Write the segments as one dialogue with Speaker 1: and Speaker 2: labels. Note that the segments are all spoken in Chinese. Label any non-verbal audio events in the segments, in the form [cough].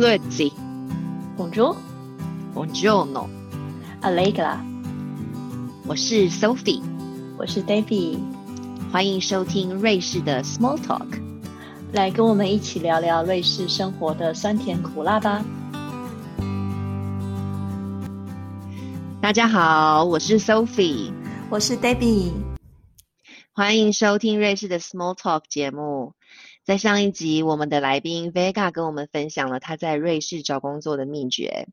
Speaker 1: Grüezi,
Speaker 2: Bonjour, Buongiorno，Allegra，
Speaker 1: 我是 Sophie，
Speaker 2: 我是 Debbie，
Speaker 1: 欢迎收听瑞士的 Small Talk。
Speaker 2: 来跟我们一起聊聊瑞士生活的酸甜苦辣吧。
Speaker 1: 大家好，我是 Sophie，
Speaker 2: 我是 Debbie，
Speaker 1: 欢迎收听瑞士的 Small Talk 节目。在上一集，我们的来宾 Vega 跟我们分享了他在瑞士找工作的秘诀。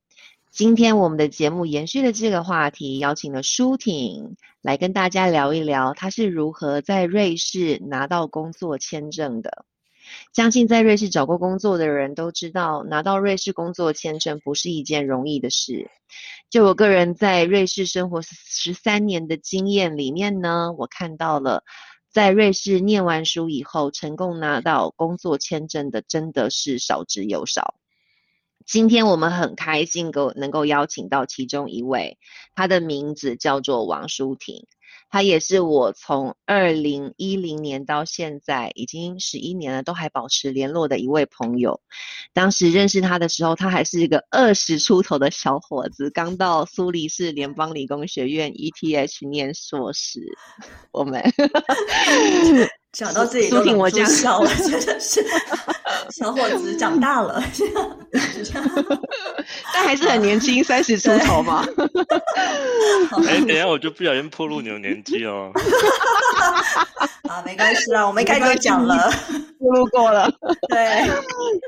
Speaker 1: 今天我们的节目延续了这个话题，邀请了舒婷来跟大家聊一聊，他是如何在瑞士拿到工作签证的。相信在瑞士找过工作的人都知道，拿到瑞士工作签证不是一件容易的事。就我个人在瑞士生活十三年的经验里面呢，我看到了在瑞士念完书以后成功拿到工作签证的真的是少之又少。今天我们很开心够能够邀请到其中一位，他的名字叫做王舒婷。他也是我从二零一零年到现在已经十一年了，都还保持联络的一位朋友。当时认识他的时候，他还是一个二十出头的小伙子，刚到苏黎世联邦理工学院 ETH 念硕士。我们 [laughs]
Speaker 2: 讲到这里
Speaker 1: 苏婷我这样
Speaker 2: 笑了，[laughs] 真的是小伙子长大了，
Speaker 1: 但还是很年轻，三十出头嘛。[laughs]
Speaker 3: 哎，等一下我就不小心暴露你的年纪哦。[laughs]
Speaker 2: 啊，没关系啦，我们一开始就讲了，
Speaker 1: 暴露过了。[laughs]
Speaker 2: 对，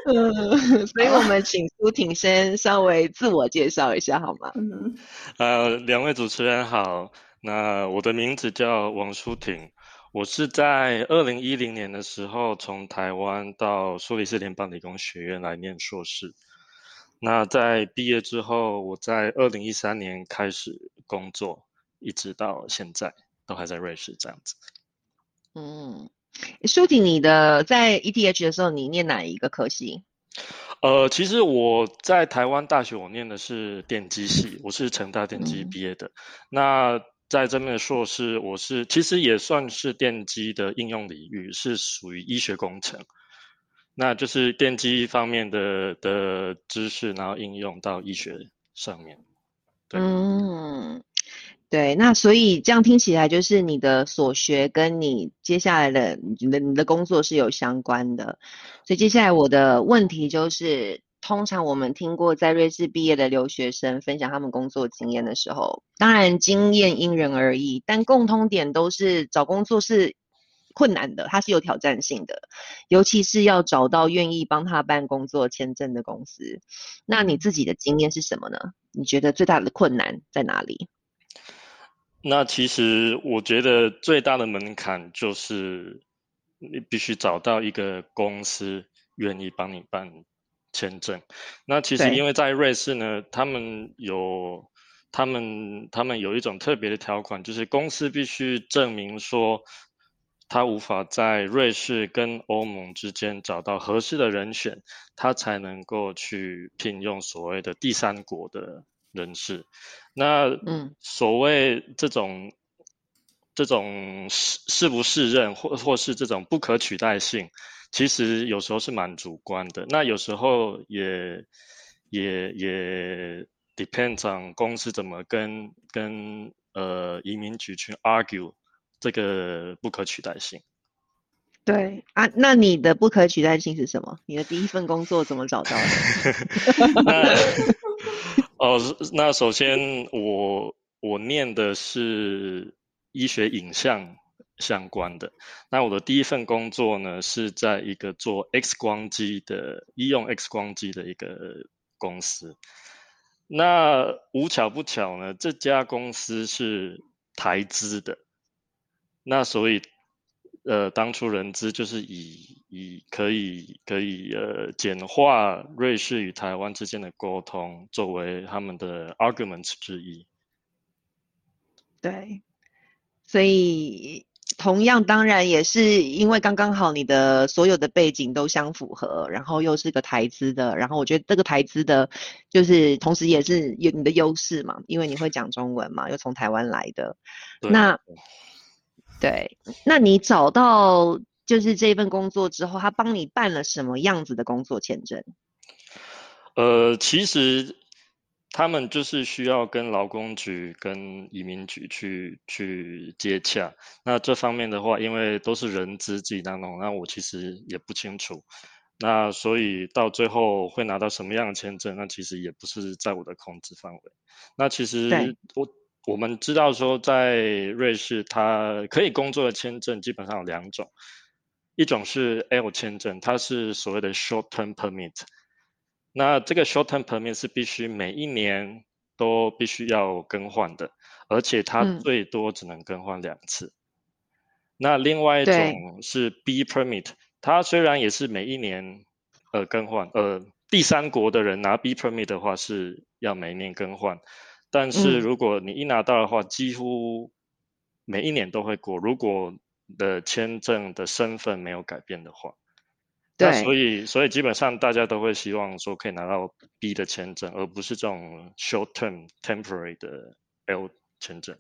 Speaker 1: 嗯，所以我们请苏婷先稍微自我介绍一下好吗？
Speaker 2: 嗯，
Speaker 3: 呃，两位主持人好，那我的名字叫王舒婷，我是在二零一零年的时候从台湾到苏黎世联邦理工学院来念硕士。那在毕业之后，我在二零一三年开始工作，一直到现在都还在瑞士这样子。
Speaker 1: 嗯，舒婷，你的在 ETH 的时候，你念哪一个科系？
Speaker 3: 呃，其实我在台湾大学，我念的是电机系，我是成大电机毕业的。那在这边的硕士，我是其实也算是电机的应用领域，是属于医学工程。那就是电机方面的的知识，然后应用到医学上面。对，
Speaker 1: 嗯，对，那所以这样听起来，就是你的所学跟你接下来的你的你的工作是有相关的。所以接下来我的问题就是，通常我们听过在瑞士毕业的留学生分享他们工作经验的时候，当然经验因人而异，但共通点都是找工作是困难的，它是有挑战性的，尤其是要找到愿意帮他办工作签证的公司。那你自己的经验是什么呢？你觉得最大的困难在哪里？
Speaker 3: 那其实我觉得最大的门槛就是你必须找到一个公司愿意帮你办签证。那其实因为在瑞士呢，他们有他们他们有一种特别的条款，就是公司必须证明说他无法在瑞士跟欧盟之间找到合适的人选，他才能够去聘用所谓的第三国的人士。那
Speaker 1: 嗯
Speaker 3: 所谓这种这种是是不是任或或是这种不可取代性，其实有时候是蛮主观的。那有时候也也也 depends on 公司怎么跟跟呃移民局去 argue 这个不可取代性。
Speaker 1: 对啊，那你的不可取代性是什么？你的第一份工作怎么找到的？[laughs]
Speaker 3: 那哦，那首先我我念的是医学影像相关的。那我的第一份工作呢，是在一个做 X 光机的医用 X 光机的一个公司。那无巧不巧呢，这家公司是台资的，那所以呃，当初人资就是以以可以可以呃简化瑞士与台湾之间的沟通作为他们的 arguments 之一。
Speaker 1: 对，所以同样当然也是因为刚刚好你的所有的背景都相符合，然后又是个台资的，然后我觉得这个台资的，就是同时也是有你的优势嘛，因为你会讲中文嘛，又从台湾来的。那对，那你找到就是这份工作之后，他帮你办了什么样子的工作签证？
Speaker 3: 呃，其实他们就是需要跟劳工局、跟移民局去去接洽。那这方面的话，因为都是人资自己当中，那我其实也不清楚。那所以到最后会拿到什么样的签证，那其实也不是在我的控制范围。那其实我我们知道说，在瑞士，它可以工作的签证基本上有两种，一种是 L 签证，它是所谓的 short-term permit。那这个 short-term permit 是必须每一年都必须要更换的，而且它最多只能更换两次。那另外一种是 B permit，它虽然也是每一年呃更换，呃第三国的人拿 B permit 的话是要每一年更换，但是如果你一拿到的话，几乎每一年都会过，如果的签证的身份没有改变的话。对所以，所以基本上大家都会希望说可以拿到 B 的签证，而不是这种 short term temporary 的 L 签证。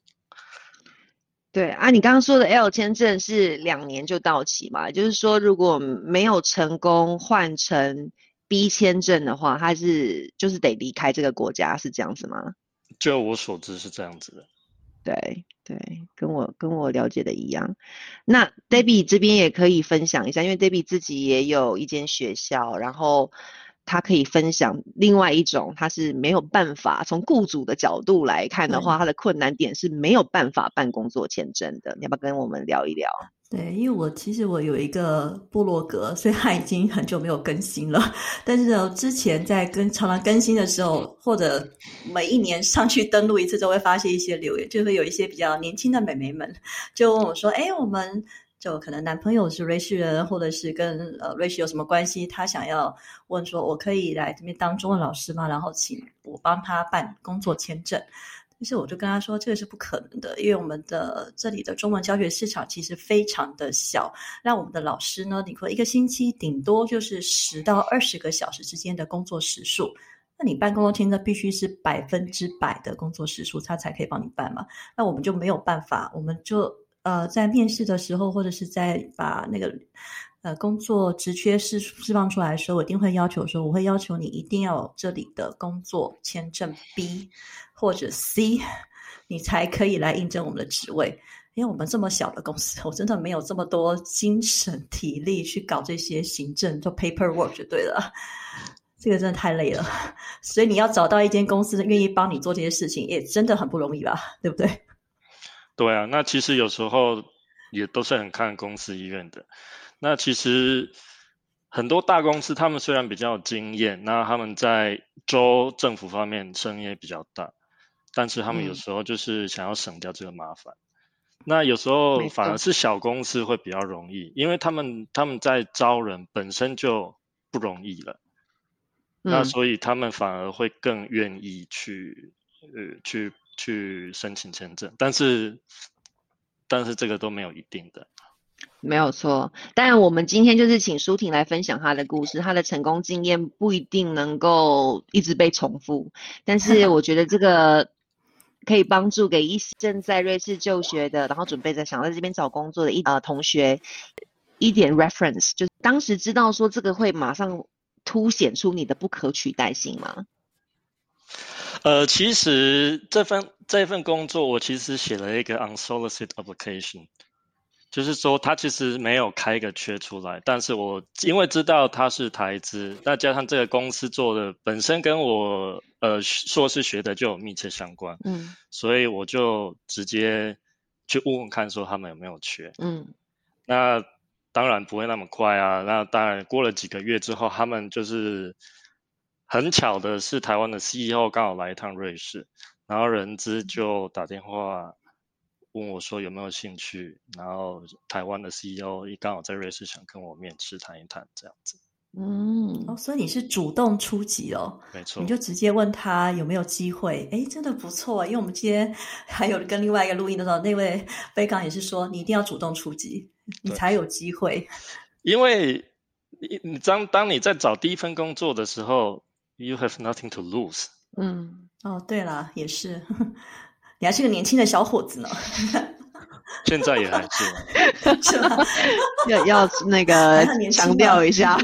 Speaker 1: 对啊，你刚刚说的 L 签证是两年就到期嘛？就是说如果没有成功换成 B 签证的话，他是就是得离开这个国家，是这样子吗？
Speaker 3: 就我所知是这样子的。
Speaker 1: 对对，跟我跟我了解的一样。那 Debbie 这边也可以分享一下，因为 Debbie 自己也有一间学校，然后他可以分享另外一种，他是没有办法从雇主的角度来看的话，他的困难点是没有办法办工作签证的。你要不要跟我们聊一聊？
Speaker 4: 对，因为我其实我有一个部落格，所以它已经很久没有更新了。但是呢，之前在跟常常更新的时候，或者每一年上去登录一次，都会发现一些留言，就会有一些比较年轻的美眉们就问我说：“哎，我们就可能男朋友是瑞士人，或者是跟呃瑞士有什么关系？他想要问说，我可以来这边当中文老师吗？然后请我帮他办工作签证。”但是我就跟他说，这个是不可能的，因为我们的这里的中文教学市场其实非常的小。那我们的老师呢，你说一个星期顶多就是十到二十个小时之间的工作时数，那你办工作签证必须是百分之百的工作时数，他才可以帮你办嘛。那我们就没有办法，我们就呃在面试的时候，或者是在把那个呃工作职缺释释放出来的时候，我一定会要求说，我会要求你一定要有这里的工作签证 B。或者 C，你才可以来应征我们的职位。因为我们这么小的公司，我真的没有这么多精神体力去搞这些行政做 paperwork 就对了。这个真的太累了，所以你要找到一间公司愿意帮你做这些事情，也真的很不容易吧？对不对？
Speaker 3: 对啊，那其实有时候也都是很看公司意愿的。那其实。很多大公司，他们虽然比较有经验，那他们在州政府方面声音也比较大，但是他们有时候就是想要省掉这个麻烦。那有时候反而是小公司会比较容易，因为他们他们在招人本身就不容易了，那所以他们反而会更愿意去呃去去申请签证，但是但是这个都没有一定的。
Speaker 1: 没有错，当然我们今天就是请舒婷来分享她的故事，她的成功经验不一定能够一直被重复，但是我觉得这个可以帮助给一些正在瑞士就学的，然后准备在想在这边找工作的一呃同学一点 reference，就是当时知道说这个会马上凸显出你的不可取代性吗？
Speaker 3: 呃，其实这份这份工作我其实写了一个 unsolicited application。就是说，他其实没有开一个缺出来，但是我因为知道他是台资，那加上这个公司做的本身跟我呃硕士学的就有密切相关，嗯，所以我就直接去问问看，说他们有没有缺，嗯，那当然不会那么快啊，那当然过了几个月之后，他们就是很巧的是，台湾的 CEO 刚好来一趟瑞士，然后人资就打电话。问我说有没有兴趣，然后台湾的 CEO 一刚好在瑞士，想跟我面试谈一谈这样子。
Speaker 4: 嗯，哦，所以你是主动出击哦，
Speaker 3: 没错，
Speaker 4: 你就直接问他有没有机会。哎，真的不错，因为我们今天还有跟另外一个录音的时候，那位飞港也是说，你一定要主动出击，你才有机会。
Speaker 3: 因为你你当当你在找第一份工作的时候，you have nothing to lose。
Speaker 4: 嗯，哦，对了，也是。你还是个年轻的小伙子呢，
Speaker 3: 现在也还
Speaker 4: 是，[laughs] 是
Speaker 1: 要要那个强调一下，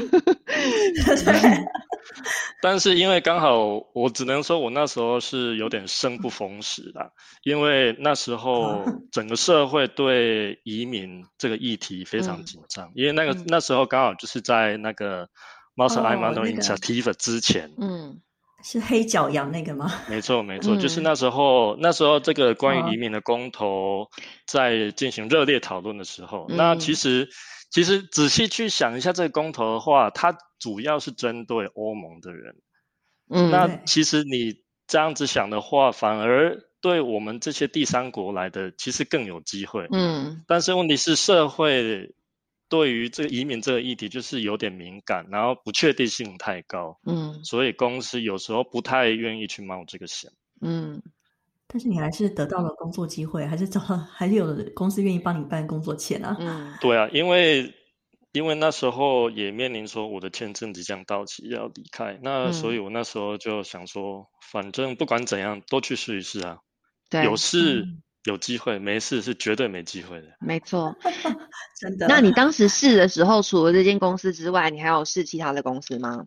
Speaker 1: [laughs]
Speaker 3: 但是因为刚好，我只能说我那时候是有点生不逢时啦，因为那时候整个社会对移民这个议题非常紧张，因为那个那时候刚好就是在那个 m o s I Model Initiative 之前，
Speaker 4: 嗯，是黑脚羊那个吗？[laughs]
Speaker 3: 没错没错，就是那时候那时候这个关于移民的公投在进行热烈讨论的时候，那其实。其实仔细去想一下这个公投的话，它主要是针对欧盟的人。嗯，那其实你这样子想的话，反而对我们这些第三国来的其实更有机会。嗯，但是问题是社会对于这个移民这个议题就是有点敏感，然后不确定性太高。嗯，所以公司有时候不太愿意去冒这个险。嗯。
Speaker 4: 但是你还是得到了工作机会，还是找了，还是有公司愿意帮你办工作签啊？
Speaker 3: 嗯，对啊，因为因为那时候也面临说我的签证即将到期要离开，那所以我那时候就想说，反正不管怎样都去试一试啊。
Speaker 1: 对，
Speaker 3: 有事有机会，没事是绝对没机会的。[laughs]
Speaker 1: 没错，[laughs]
Speaker 4: 真的。
Speaker 1: 那你当时试的时候，除了这间公司之外，你还有试其他的公司吗？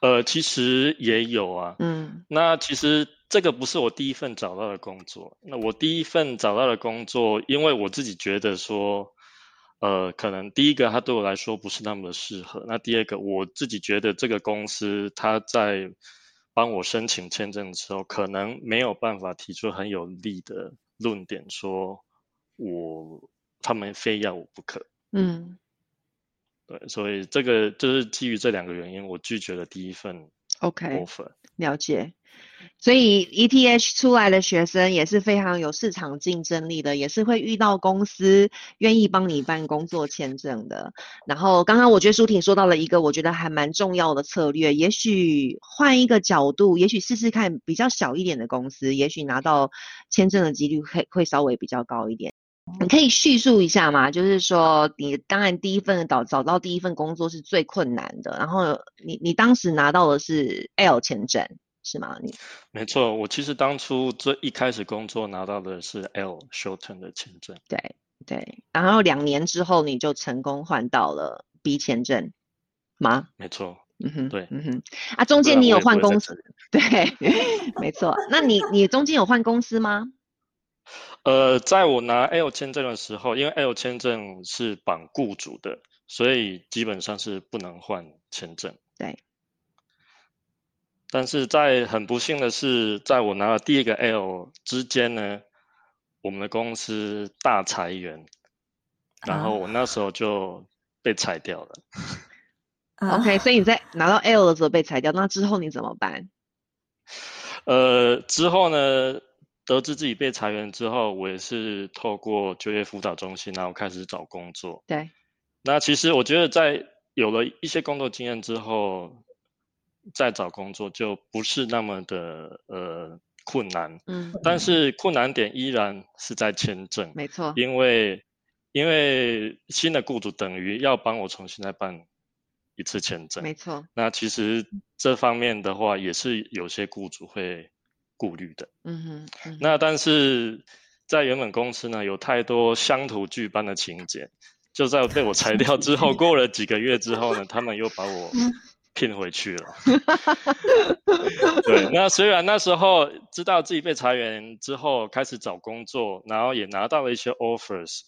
Speaker 3: 呃，其实也有啊。嗯，那其实。这个不是我第一份找到的工作。那我第一份找到的工作，因为我自己觉得说，呃，可能第一个它对我来说不是那么的适合。那第二个，我自己觉得这个公司它在帮我申请签证的时候，可能没有办法提出很有力的论点，说我他们非要我不可。嗯，对，所以这个就是基于这两个原因，我拒绝了第一份
Speaker 1: OK。了解。所以 ETH 出来的学生也是非常有市场竞争力的，也是会遇到公司愿意帮你办工作签证的。然后刚刚我觉得舒婷说到了一个我觉得还蛮重要的策略，也许换一个角度，也许试试看比较小一点的公司，也许拿到签证的几率会会稍微比较高一点。你可以叙述一下吗？就是说你当然第一份找找到第一份工作是最困难的，然后你你当时拿到的是 L 签证。是吗？你
Speaker 3: 没错，我其实当初最一开始工作拿到的是 L short term 的签证。
Speaker 1: 对对，然后两年之后你就成功换到了 B 签证吗？
Speaker 3: 没错，嗯哼，对，嗯哼，
Speaker 1: 啊，中间你有换公司？[laughs] 对，没错。那你你中间有换公司吗？
Speaker 3: 呃，在我拿 L 签证的时候，因为 L 签证是绑雇主的，所以基本上是不能换签证。
Speaker 1: 对。
Speaker 3: 但是在很不幸的是，在我拿了第一个 L 之间呢，我们的公司大裁员，然后我那时候就被裁掉了。[laughs]
Speaker 1: OK，所以你在拿到 L 的时候被裁掉，那之后你怎么办？
Speaker 3: 呃，之后呢，得知自己被裁员之后，我也是透过就业辅导中心，然后开始找工作。
Speaker 1: 对。
Speaker 3: 那其实我觉得，在有了一些工作经验之后。再找工作就不是那么的呃困难，嗯，但是困难点依然是在签证，
Speaker 1: 没错，
Speaker 3: 因为因为新的雇主等于要帮我重新再办一次签证，
Speaker 1: 没错。
Speaker 3: 那其实这方面的话也是有些雇主会顾虑的，嗯哼。那但是在原本公司呢，有太多乡土剧般的情节，就在被我裁掉之后，[laughs] 过了几个月之后呢，他们又把我。聘回去了。对，那虽然那时候知道自己被裁员之后开始找工作，然后也拿到了一些 offers，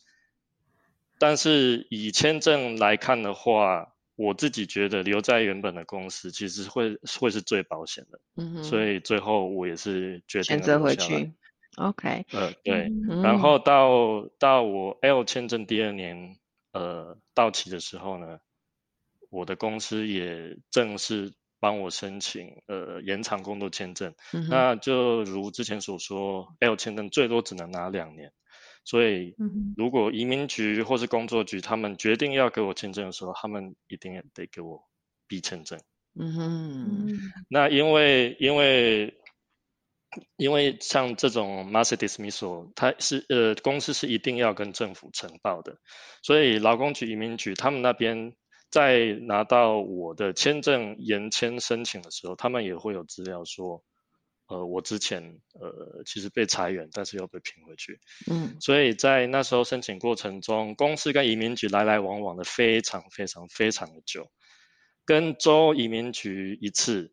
Speaker 3: 但是以签证来看的话，我自己觉得留在原本的公司其实会会是最保险的。嗯哼。所以最后我也是决定
Speaker 1: 选择回去。OK。
Speaker 3: 呃，对。然后到到我 L 签证第二年呃到期的时候呢？我的公司也正式帮我申请呃延长工作签证，那就如之前所说，L 签证最多只能拿两年，所以如果移民局或是工作局他们决定要给我签证的时候，他们一定得给我 B 签证。嗯哼，那因为因为因为像这种 mass dismissal，它是呃公司是一定要跟政府呈报的，所以劳工局移民局他们那边。在拿到我的签证延签申请的时候，他们也会有资料说，呃，我之前呃其实被裁员，但是又被评回去。嗯，所以在那时候申请过程中，公司跟移民局来来往往的非常非常非常的久。跟州移民局一次，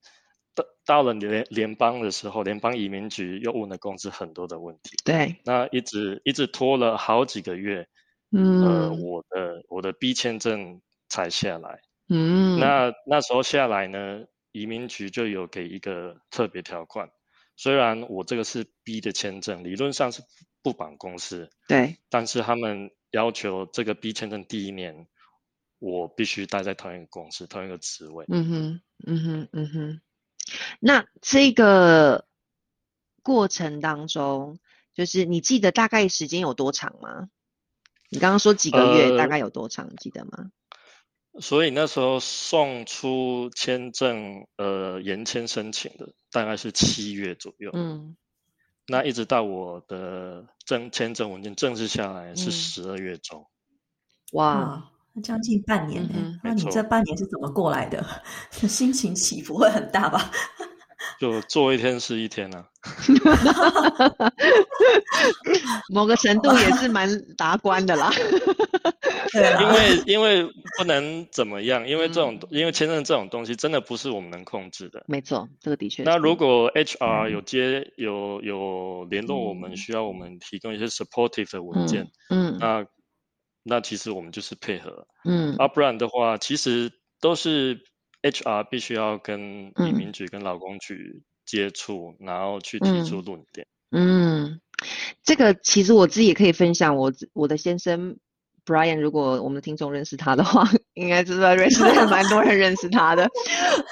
Speaker 3: 到到了联联邦的时候，联邦移民局又问了公司很多的问题，
Speaker 1: 对，
Speaker 3: 那一直一直拖了好几个月，嗯呃，
Speaker 1: 嗯
Speaker 3: 我的我的 B 签证才下来。
Speaker 1: 嗯，
Speaker 3: 那那时候下来呢，移民局就有给一个特别条款，虽然我这个是 B 的签证，理论上是不绑公司，
Speaker 1: 对，
Speaker 3: 但是他们要求这个 B 签证第一年，我必须待在同一个公司、同一个职位。
Speaker 1: 嗯哼，嗯哼，嗯哼。那这个过程当中，就是你记得大概时间有多长吗？你刚刚说几个月，大
Speaker 3: 呃
Speaker 1: 概有多长？你记得吗？
Speaker 3: 所以那时候送出签证，呃，延签申请的大概是七月左右。
Speaker 1: 嗯，
Speaker 3: 那一直到我的证签证文件正式下来是
Speaker 1: 嗯
Speaker 3: 十二月中。
Speaker 1: 哇，
Speaker 4: 哇，那将近半年呢、
Speaker 1: 嗯
Speaker 4: 那你这半年是怎么过来的？[laughs] 心情起伏会很大吧？[laughs]
Speaker 3: 就做一天是一天啊。[laughs]
Speaker 1: 某个程度也是蛮达观的啦。[laughs]
Speaker 3: 因为因为不能怎么样，因为这种、
Speaker 1: 嗯。
Speaker 3: 因为签证这种东西真的不是我们能控制的。
Speaker 1: 没错，这个的确。
Speaker 3: 那如果 HR
Speaker 4: 嗯
Speaker 3: 有接有有联络我们，
Speaker 4: 嗯。
Speaker 3: 需要我们提供一些 supportive 的文件，
Speaker 1: 嗯
Speaker 3: 那那其实我们就是配合，
Speaker 1: 嗯。
Speaker 3: 啊，不然的话，其实都是 HR 必须要跟移
Speaker 1: 嗯
Speaker 3: 民局跟劳工局接触，然后去提出论点。
Speaker 1: 嗯，这个其实我自己也可以分享我自我的先生 Brian，如果我们的听众认识他的话，应该知道瑞士还蛮多人认识他的。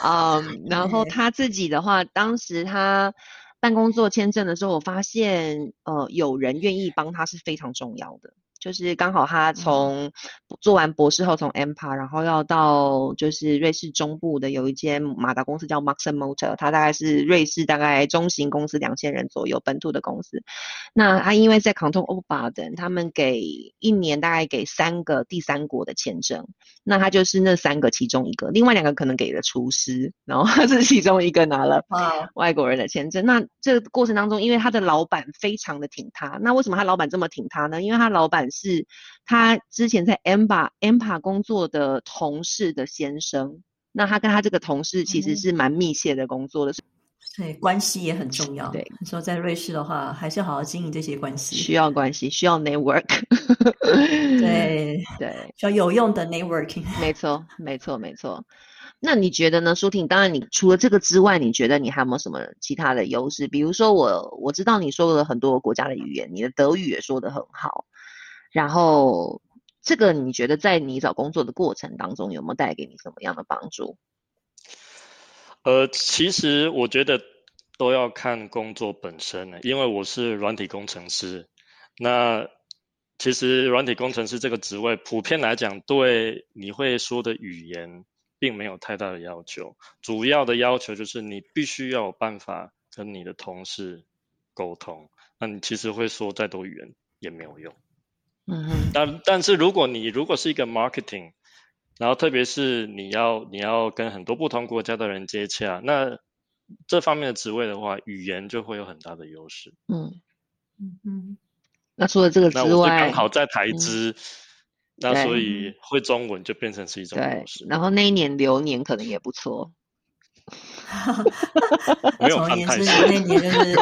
Speaker 1: 嗯，然后他自己的话，当时他办工作签证的时候，我发现呃有人愿意帮他是非常重要的。就是刚好他从做完博士后从 MPA，然后要到就是瑞士中部的有一间马达公司叫 Maxim Motor，它大概是瑞士大概中型公司两千人左右本土的公司。那他因为在 Canton o b a d e n 他们给一年大概给三个第三国的签证，那他就是那三个其中一个，另外两个可能给了厨师，然后他是其中一个拿了
Speaker 4: 哇，
Speaker 1: 外国人的签证。那这个过程当中，因为他的老板非常的挺他，那为什么他老板这么挺他呢？因为他老板是他之前在 MPA MPA 工作的同事的先生，那他跟他这个同事其实
Speaker 4: 哦
Speaker 1: 是蛮密切的工作的，
Speaker 4: 所以关系也很重要。
Speaker 1: 对，
Speaker 4: 你说在瑞士的话，还是要好好经营这些关系。
Speaker 1: 需要关系，需要 network。[laughs]
Speaker 4: 对，
Speaker 1: 对，
Speaker 4: 需要有用的 networking。
Speaker 1: 没错，没错，没错。那你觉得呢，舒婷？当然，你除了这个之外，你觉得你还有没有什么其他的优势？比如说我，我知道你说了很多国家的语言，你的德语也说得很好。然后，这个你觉得在你找工作的过程当中，有没有带给你什么样的帮助？
Speaker 3: 呃，其实我觉得都要看工作本身呢，因为我是软体工程师。那其实软体工程师这个职位，普遍来讲，对你会说的语言并没有太大的要求，主要的要求就是你必须要有办法跟你的同事沟通。那你其实会说再多语言也没有用。
Speaker 1: 嗯哼，
Speaker 3: 但但是如果你如果是一个 marketing，然后特别是你要你要跟很多不同国家的人接洽，那这方面的职位的话，语言就会有很大的优势。
Speaker 1: 嗯，
Speaker 4: 嗯嗯，
Speaker 1: 那除了这个之外
Speaker 3: 刚，好在台资，那所以会中文就变成是一种
Speaker 1: 对
Speaker 3: 优势，。
Speaker 1: 然后那一年流年可能也不错。
Speaker 3: 没有
Speaker 4: 总而言之，
Speaker 3: 看太细
Speaker 4: 你那年就是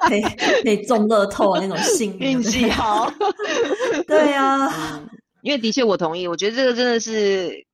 Speaker 4: 可以可以中乐透的那种幸运，
Speaker 1: 运气好。[laughs]
Speaker 4: 对啊，
Speaker 1: 嗯，因为的确我同意，我觉得这个真的是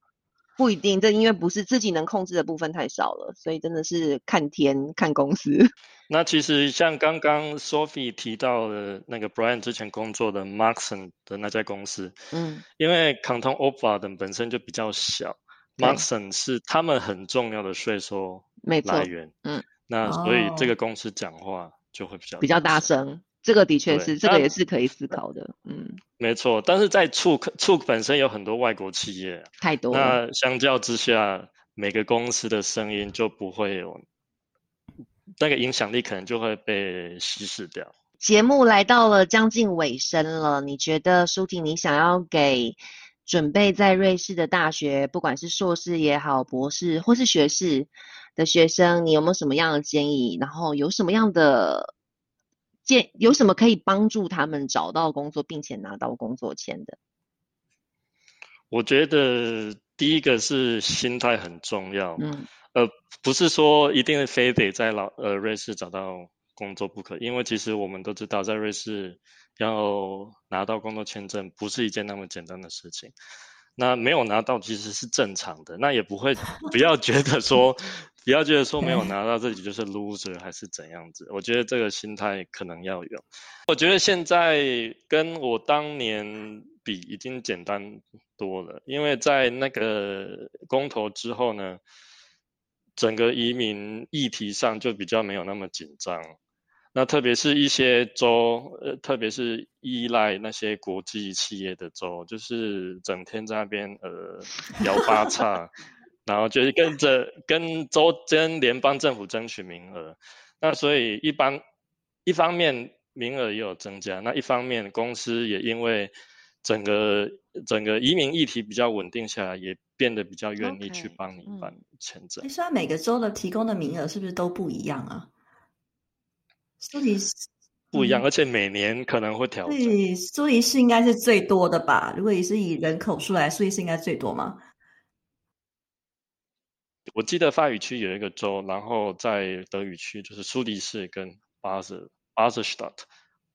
Speaker 1: 不一定，这因为不是自己能控制的部分太少了，所以真的是看天看公司。[laughs]
Speaker 3: 那其实像刚刚 Sophie 提到的那个 Brian 之前工作的 Maxon 的那家公司，
Speaker 1: 嗯
Speaker 3: 因为 Canton o b a 等本身就比较小
Speaker 1: 对
Speaker 3: ，Maxon 是他们很重要的税收来源。
Speaker 1: 嗯，
Speaker 3: 那所以这
Speaker 4: 哦
Speaker 3: 个公司讲话就会比较
Speaker 1: 比较大声，这个的确是，这个也是可以思考的。嗯，
Speaker 3: 没错，但是在触触本身有很多外国企业，
Speaker 1: 太多。
Speaker 3: 那相较之下，每个公司的声音就不会有那个影响力，可能就会被稀释掉。
Speaker 1: 节目来到了将近尾声了，你觉得舒婷，你想要给准备在瑞士的大学，不管是硕士也好、博士或是学士的学生，你有没有什么样的建议？然后有什么样的建，有什么可以帮助他们找到工作，并且拿到工作签的？
Speaker 3: 我觉得第一个是心态很重要，
Speaker 1: 嗯
Speaker 3: 呃，不是说一定非得在老呃瑞士找到工作不可，因为其实我们都知道，在瑞士要拿到工作签证不是一件那么简单的事情。那没有拿到其实是正常的，那也不会 [laughs] 不要觉得说不要觉得说没有拿到自己就是 loser 还是怎样子。我觉得这个心态可能要有。我觉得现在跟我当年比已经简单多了，因为在那个公投之后呢，整个移民议题上就比较没有那么紧张。那特别是一些州，呃，特别是依赖那些国际企业的州，就是整天在那边呃摇八叉，然后就是跟着跟州跟联邦政府争取名额。那所以一般一方面名额也有增加，那一方面公司也因为整个整个移民议题比较稳定下来，也变得比较愿意去帮你
Speaker 1: 嗯
Speaker 3: 办签证。
Speaker 4: 其实它每个州的提供的名额是不是都不一样啊？苏黎世
Speaker 3: 不一样，
Speaker 4: 嗯
Speaker 3: 而且每年可能会调整。
Speaker 4: 对，苏黎世应该是最多的吧？如果你是以人口数来，苏黎世应该最多吗？
Speaker 3: 我记得法语区有一个州，然后在德语区就是苏黎世跟巴塞巴瑟 stadt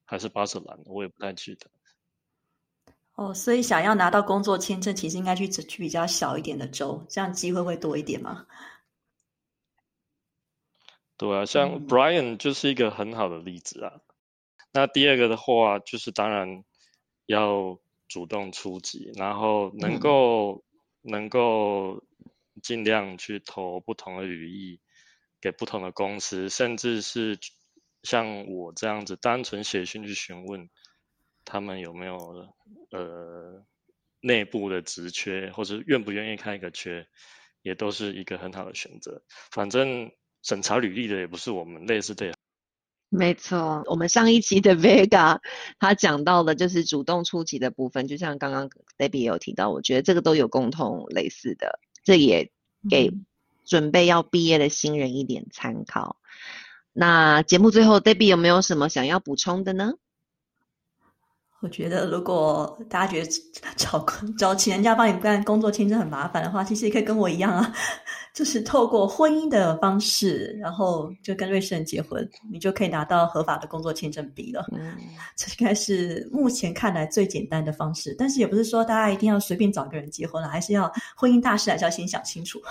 Speaker 3: 还是巴塞兰，我也不太记得。
Speaker 4: 哦，所以想要拿到工作签证，其实应该去去比较小一点的州，这样机会会多一点吗？
Speaker 3: 对啊，像
Speaker 4: 嗯
Speaker 3: Brian 就是一个很好的例子啊。那第二个的话，就是当然要主动出击，然后能
Speaker 1: 嗯
Speaker 3: 够、能够尽量去投不同的语义给不同的公司，甚至是像我这样子单纯写信去询问他们有没有呃内部的职缺，或者愿不愿意开一个缺，也都是一个很好的选择。反正审查履历的也不是我们，类似的也
Speaker 1: 没错，我们上一期的 Vega 他讲到的就是主动出击的部分，就像刚刚 Debbie 也有提到，我觉得这个都有共同类似的，这也给
Speaker 4: 嗯
Speaker 1: 准备要毕业的新人一点参考。那节目最后，Debbie 有没有什么想要补充的呢？
Speaker 4: 我觉得，如果大家觉得找找请人家帮你办工作签证很麻烦的话，其实也可以跟我一样啊，[laughs] 就是透过婚姻的方式，然后就跟瑞士人结婚，你就可以拿到合法的工作签证笔了。
Speaker 1: 嗯，
Speaker 4: 这应该是目前看来最简单的方式，但是也不是说大家一定要随便找个人结婚了，还是要婚姻大事还是要先想清楚，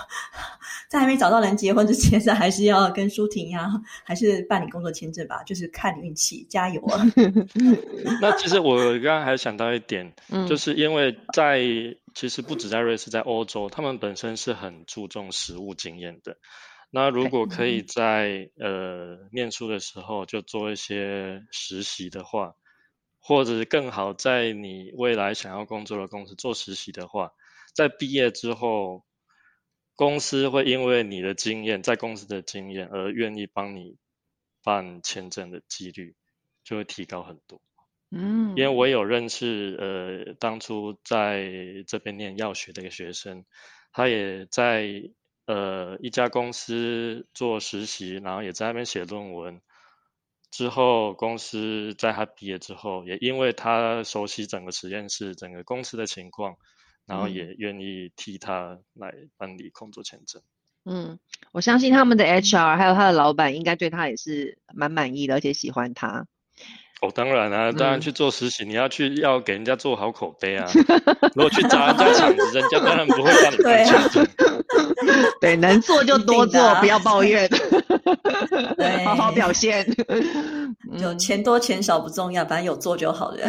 Speaker 4: [laughs] 在还没找到人结婚之前，[laughs] 还是要跟舒婷呀，还是办理工作签证吧，就是看运气，加油啊！
Speaker 3: 那其实我刚刚还想到一点，
Speaker 1: 嗯
Speaker 3: 就是因为在其实不止在瑞士，在欧洲，他们本身是很注重实务经验的。那如果可以在呃念书的时候就做一些实习的话，或者是更好在你未来想要工作的公司做实习的话，在毕业之后，公司会因为你的经验，在公司的经验而愿意帮你办签证的几率就会提高很多。
Speaker 1: 嗯，
Speaker 3: 因为我有认识，呃，当初在这边念药学的一个学生，他也在呃一家公司做实习，然后也在那边写论文。之后公司在他毕业之后，也因为他熟悉整个实验室、整个公司的情况，然后
Speaker 1: 嗯
Speaker 3: 也愿意替他来办理工作签证。
Speaker 1: 嗯，我相信他们的 HR 还有他的老板应该对他也是蛮满意的，而且喜欢他。
Speaker 3: 哦，当然啊，当然
Speaker 1: 嗯
Speaker 3: 去做实习，你要去要给人家做好口碑啊。[laughs] 如果去砸人家场子，人家当然不会让你办签证。
Speaker 1: 对，能做就多做，
Speaker 4: 啊
Speaker 1: 不要抱怨，[laughs]
Speaker 4: 对
Speaker 1: 好好表现。
Speaker 4: 就
Speaker 1: 嗯
Speaker 4: 钱多钱少不重要，反正有做就好了。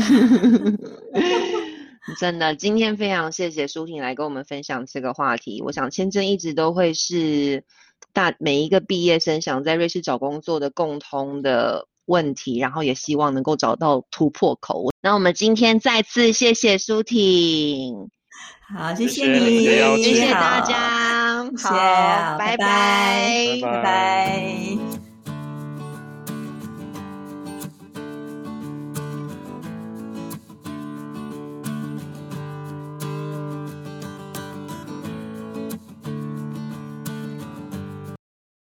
Speaker 4: [laughs]
Speaker 1: 真的，今天非常谢谢舒婷来跟我们分享这个话题。我想签证一直都会是大每一个毕业生想在瑞士找工作的共通的问题，然后也希望能够找到突破口。那我们今天再次谢谢舒婷，
Speaker 4: 好，谢
Speaker 3: 谢谢
Speaker 4: 你，
Speaker 1: 谢谢大家，好，
Speaker 4: 啊拜
Speaker 1: 拜
Speaker 4: 拜
Speaker 3: 拜
Speaker 4: 拜拜。